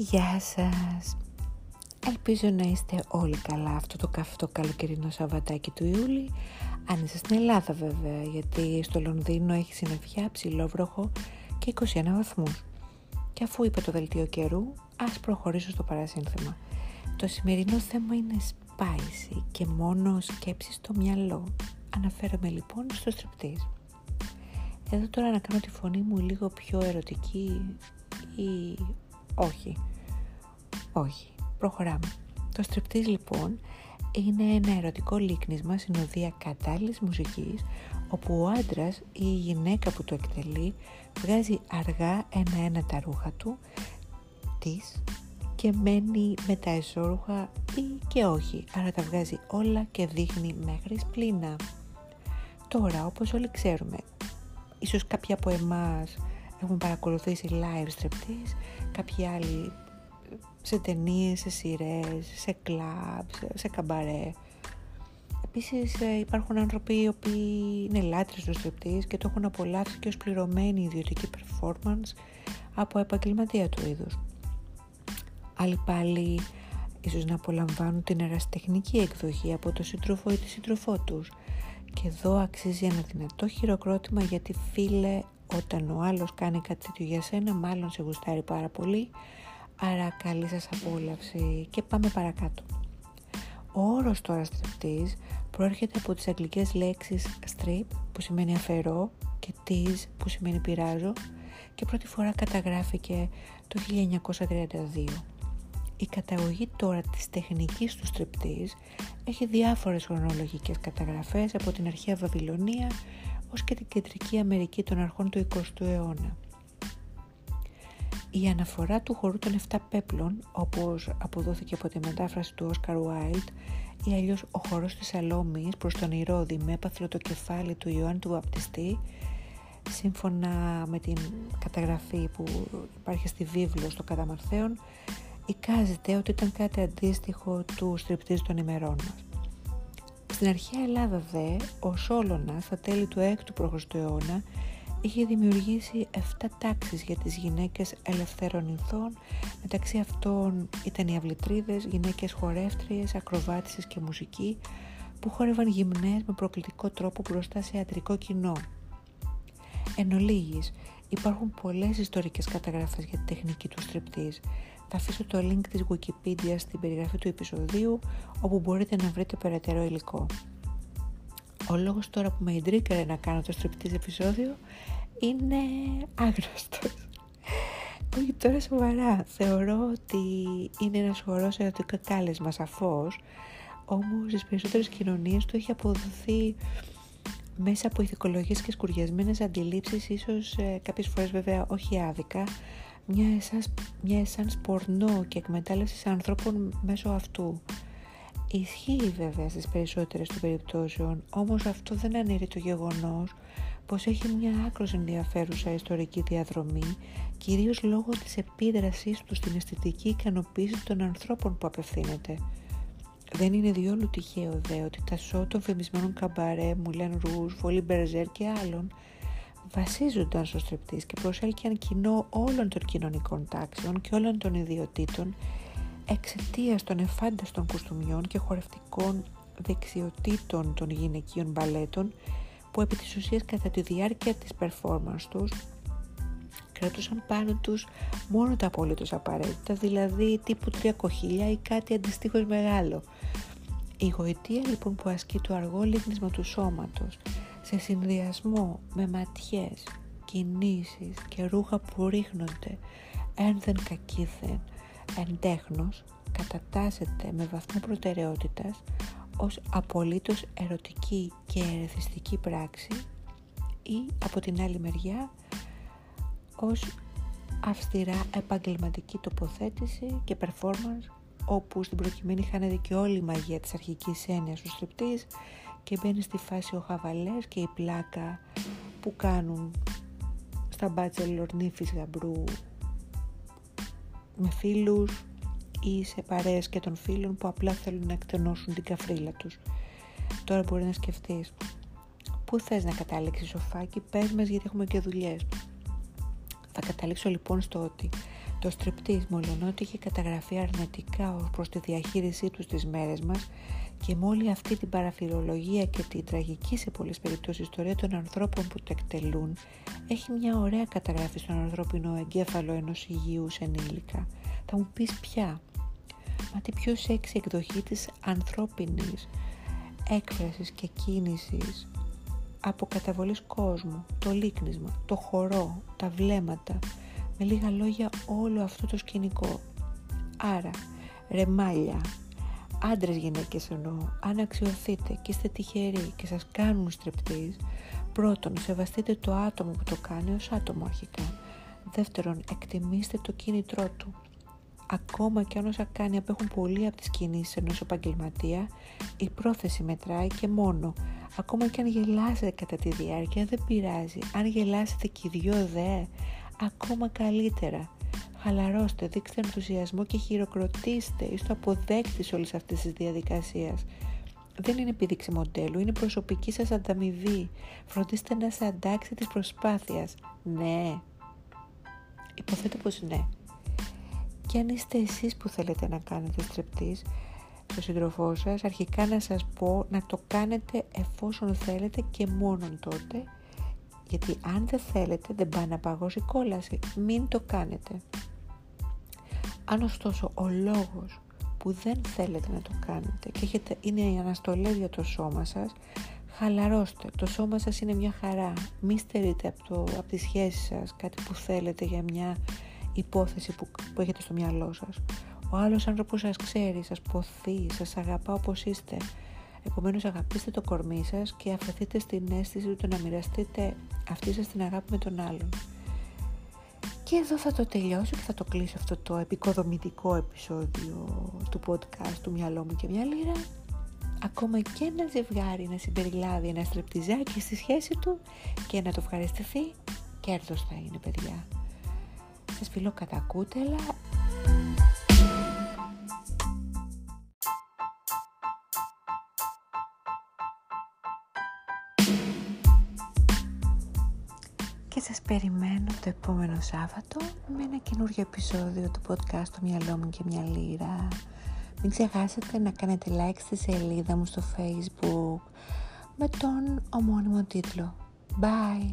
Γεια σας! Ελπίζω να είστε όλοι καλά αυτό το καυτό καλοκαιρινό Σαββατάκι του Ιούλη. Αν είστε στην Ελλάδα βέβαια, γιατί στο Λονδίνο έχει συννεφιά, ψηλόβροχο και 21 βαθμούς. Και αφού είπε το δελτίο καιρού, ας προχωρήσω στο παρασύνθημα. Το σημερινό θέμα είναι spicy και μόνο σκέψη στο μυαλό. Αναφέρομαι λοιπόν στο στριπτής. Εδώ τώρα να κάνω τη φωνή μου λίγο πιο ερωτική ή όχι. Όχι. Προχωράμε. Το στριπτής λοιπόν είναι ένα ερωτικό λίκνισμα συνοδεία κατάλληλης μουσικής όπου ο άντρας ή η γυναίκα που το εκτελεί βγάζει αργά ένα-ένα τα ρούχα του της και μένει με τα εσώρουχα ή και όχι, άρα τα βγάζει όλα και δείχνει μέχρι σπλήνα. Τώρα, όπως όλοι ξέρουμε, ίσως κάποιοι από εμάς έχουν παρακολουθήσει live striptease, κάποιοι άλλοι σε ταινίες, σε σειρές, σε κλαμπ, σε, καμπαρέ. Επίσης ε, υπάρχουν άνθρωποι οι οποίοι είναι λάτρες του striptease και το έχουν απολαύσει και ως πληρωμένη ιδιωτική performance από επαγγελματία του είδους. Άλλοι πάλι ίσως να απολαμβάνουν την εραστεχνική εκδοχή από το σύντροφο ή τη σύντροφό τους. Και εδώ αξίζει ένα δυνατό χειροκρότημα γιατί φίλε όταν ο άλλος κάνει κάτι τέτοιο για σένα μάλλον σε γουστάρει πάρα πολύ άρα καλή σας απόλαυση και πάμε παρακάτω. Ο όρος τώρα στριπτής προέρχεται από τις αγγλικές λέξεις strip που σημαίνει αφαιρώ και tease που σημαίνει πειράζω και πρώτη φορά καταγράφηκε το 1932. Η καταγωγή τώρα της τεχνικής του στριπτής έχει διάφορες χρονολογικές καταγραφές από την αρχαία Βαβυλωνία ως και την κεντρική Αμερική των αρχών του 20ου αιώνα. Η αναφορά του χορού των 7 πέπλων, όπως αποδόθηκε από τη μετάφραση του Όσκαρ Wilde, ή αλλιώς ο χορός της Σαλόμης προς τον Ηρώδη με έπαθλο το κεφάλι του Ιωάννη του Βαπτιστή, σύμφωνα με την καταγραφή που υπάρχει στη βίβλο στο Καταμαρθέων, εικάζεται ότι ήταν κάτι αντίστοιχο του στριπτής των ημερών μας. Στην αρχαία Ελλάδα δε, ο Σόλωνας στα τέλη του 6ου π.Χ. αιώνα είχε δημιουργήσει 7 τάξεις για τις γυναίκες ελευθέρων ηθών, μεταξύ αυτών ήταν οι αυλητρίδες, γυναίκες χορεύτριες, ακροβάτησες και μουσική, που χόρευαν γυμνές με προκλητικό τρόπο μπροστά σε ιατρικό κοινό. Εν ολίγης, υπάρχουν πολλές ιστορικές καταγραφές για τη τεχνική του στριπτής. Θα αφήσω το link της Wikipedia στην περιγραφή του επεισοδίου, όπου μπορείτε να βρείτε περαιτέρω υλικό. Ο λόγος τώρα που με εντρίκαρε να κάνω το στριπτής επεισόδιο είναι άγνωστος. Όχι τώρα σοβαρά. Θεωρώ ότι είναι ένας χορός ερωτικό κάλεσμα σαφώς, όμως στις περισσότερες κοινωνίες του έχει αποδοθεί μέσα από ηθικολογίες και σκουριασμένες αντιλήψεις, ίσως ε, κάποιες φορές βέβαια όχι άδικα, μια εσάς, μια εσάνς πορνό και εκμετάλλευσης ανθρώπων μέσω αυτού. Ισχύει βέβαια στις περισσότερες των περιπτώσεων, όμως αυτό δεν αναιρεί το γεγονός πως έχει μια άκρος ενδιαφέρουσα ιστορική διαδρομή, κυρίως λόγω της επίδρασής του στην αισθητική ικανοποίηση των ανθρώπων που απευθύνεται. Δεν είναι διόλου τυχαίο δε ότι τα σώ των φεμισμένων καμπαρέ, Μουλέν Ρούς, Φολή Μπερζέρ και άλλων βασίζονταν στο στρεπτής και προσέλκυαν κοινό όλων των κοινωνικών τάξεων και όλων των ιδιωτήτων εξαιτίας των εφάνταστων κουστούμιών και χορευτικών δεξιοτήτων των γυναικείων μπαλέτων που επί της ουσίας κατά τη διάρκεια της performance τους κρατούσαν πάνω τους μόνο τα απόλυτος απαραίτητα, δηλαδή τύπου τρία κοχύλια ή κάτι αντιστοίχως μεγάλο. Η γοητεία λοιπόν που ασκεί το αργό λίγνισμα του σώματος σε συνδυασμό με ματιές, κινήσεις και ρούχα που ρίχνονται ένδεν κακήθεν εντέχνος κατατάσσεται με βαθμό προτεραιότητας ως απολύτως ερωτική και ερεθιστική πράξη ή από την άλλη μεριά ως αυστηρά επαγγελματική τοποθέτηση και performance όπου στην προκειμένη χάνεται και όλη η μαγεία της αρχικής έννοιας του στριπτής και μπαίνει στη φάση ο χαβαλές και η πλάκα που κάνουν στα μπάτσελ ορνήφης γαμπρού με φίλους ή σε παρέες και των φίλων που απλά θέλουν να εκτενώσουν την καφρίλα τους. Τώρα μπορεί να σκεφτείς πού θες να καταλήξεις σοφάκι, πες μας γιατί έχουμε και δουλειές. Θα καταλήξω λοιπόν στο ότι Το στριπτής μολονότι είχε καταγραφεί αρνητικά ως προς τη διαχείρισή του στις μέρες μας και με όλη αυτή την παραφιλολογία και την τραγική σε πολλές περιπτώσεις ιστορία των ανθρώπων που το εκτελούν έχει μια ωραία καταγραφή στον ανθρώπινο εγκέφαλο ενός υγιούς ενήλικα. Θα μου πεις πια, μα τι πιο σεξι εκδοχή της ανθρώπινης έκφρασης και κίνησης από καταβολής κόσμου, το λίκνισμα, το χορό, τα βλέμματα, με λίγα λόγια όλο αυτό το σκηνικό. Άρα, ρεμάλια, άντρες γυναίκες εννοώ, αν αξιοθείτε και είστε τυχεροί και σας κάνουν στρεπτείς, πρώτον, σεβαστείτε το άτομο που το κάνει ως άτομο αρχικά. Δεύτερον, εκτιμήστε το κίνητρό του. Ακόμα και αν όσα κάνει απέχουν πολύ από τις κινήσεις ενός επαγγελματία, η πρόθεση μετράει και μόνο. Ακόμα και αν γελάσετε κατά τη διάρκεια δεν πειράζει. Αν γελάσετε και οι δυο δε, ακόμα καλύτερα. Χαλαρώστε, δείξτε ενθουσιασμό και χειροκροτήστε. Είστε αποδέκτης όλης αυτής της διαδικασίας. Δεν είναι επίδειξη μοντέλου, είναι προσωπική σας ανταμοιβή. Φροντίστε να σε αντάξει της προσπάθειας. Ναι. Υποθέτω πως ναι. Και αν είστε εσείς που θέλετε να κάνετε στρεπτής, στο σύντροφό σας, αρχικά να σας πω να το κάνετε εφόσον θέλετε και μόνον τότε γιατί αν δεν θέλετε δεν πάει να παγώσει κόλαση. Μην το κάνετε. Αν ωστόσο ο λόγος που δεν θέλετε να το κάνετε και έχετε, είναι οι αναστολές για το σώμα σας, χαλαρώστε. Το σώμα σας είναι μια χαρά. Μη στερείτε από, το, από τη σχέση σας κάτι που θέλετε για μια υπόθεση που, που έχετε στο μυαλό σας. Ο άλλος άνθρωπος σας ξέρει, σας ποθεί, σας αγαπά όπως είστε. Επομένως αγαπήστε το κορμί σας και αφαιθείτε στην αίσθηση του να μοιραστείτε αυτή σας την αγάπη με τον άλλον. Και εδώ θα το τελειώσω και θα το κλείσω αυτό το επικοδομητικό επεισόδιο του podcast του μυαλό μου και μια λίρα. Ακόμα και ένα ζευγάρι να συμπεριλάβει ένα στρεπτιζάκι στη σχέση του και να το ευχαριστηθεί, κέρδος θα είναι παιδιά. Σας φιλώ κατά κούτελα, περιμένω το επόμενο Σάββατο με ένα καινούργιο επεισόδιο του podcast «Το μυαλό μου και μια λίρα». Μην ξεχάσετε να κάνετε like στη σελίδα μου στο facebook με τον ομώνυμο τίτλο. Bye!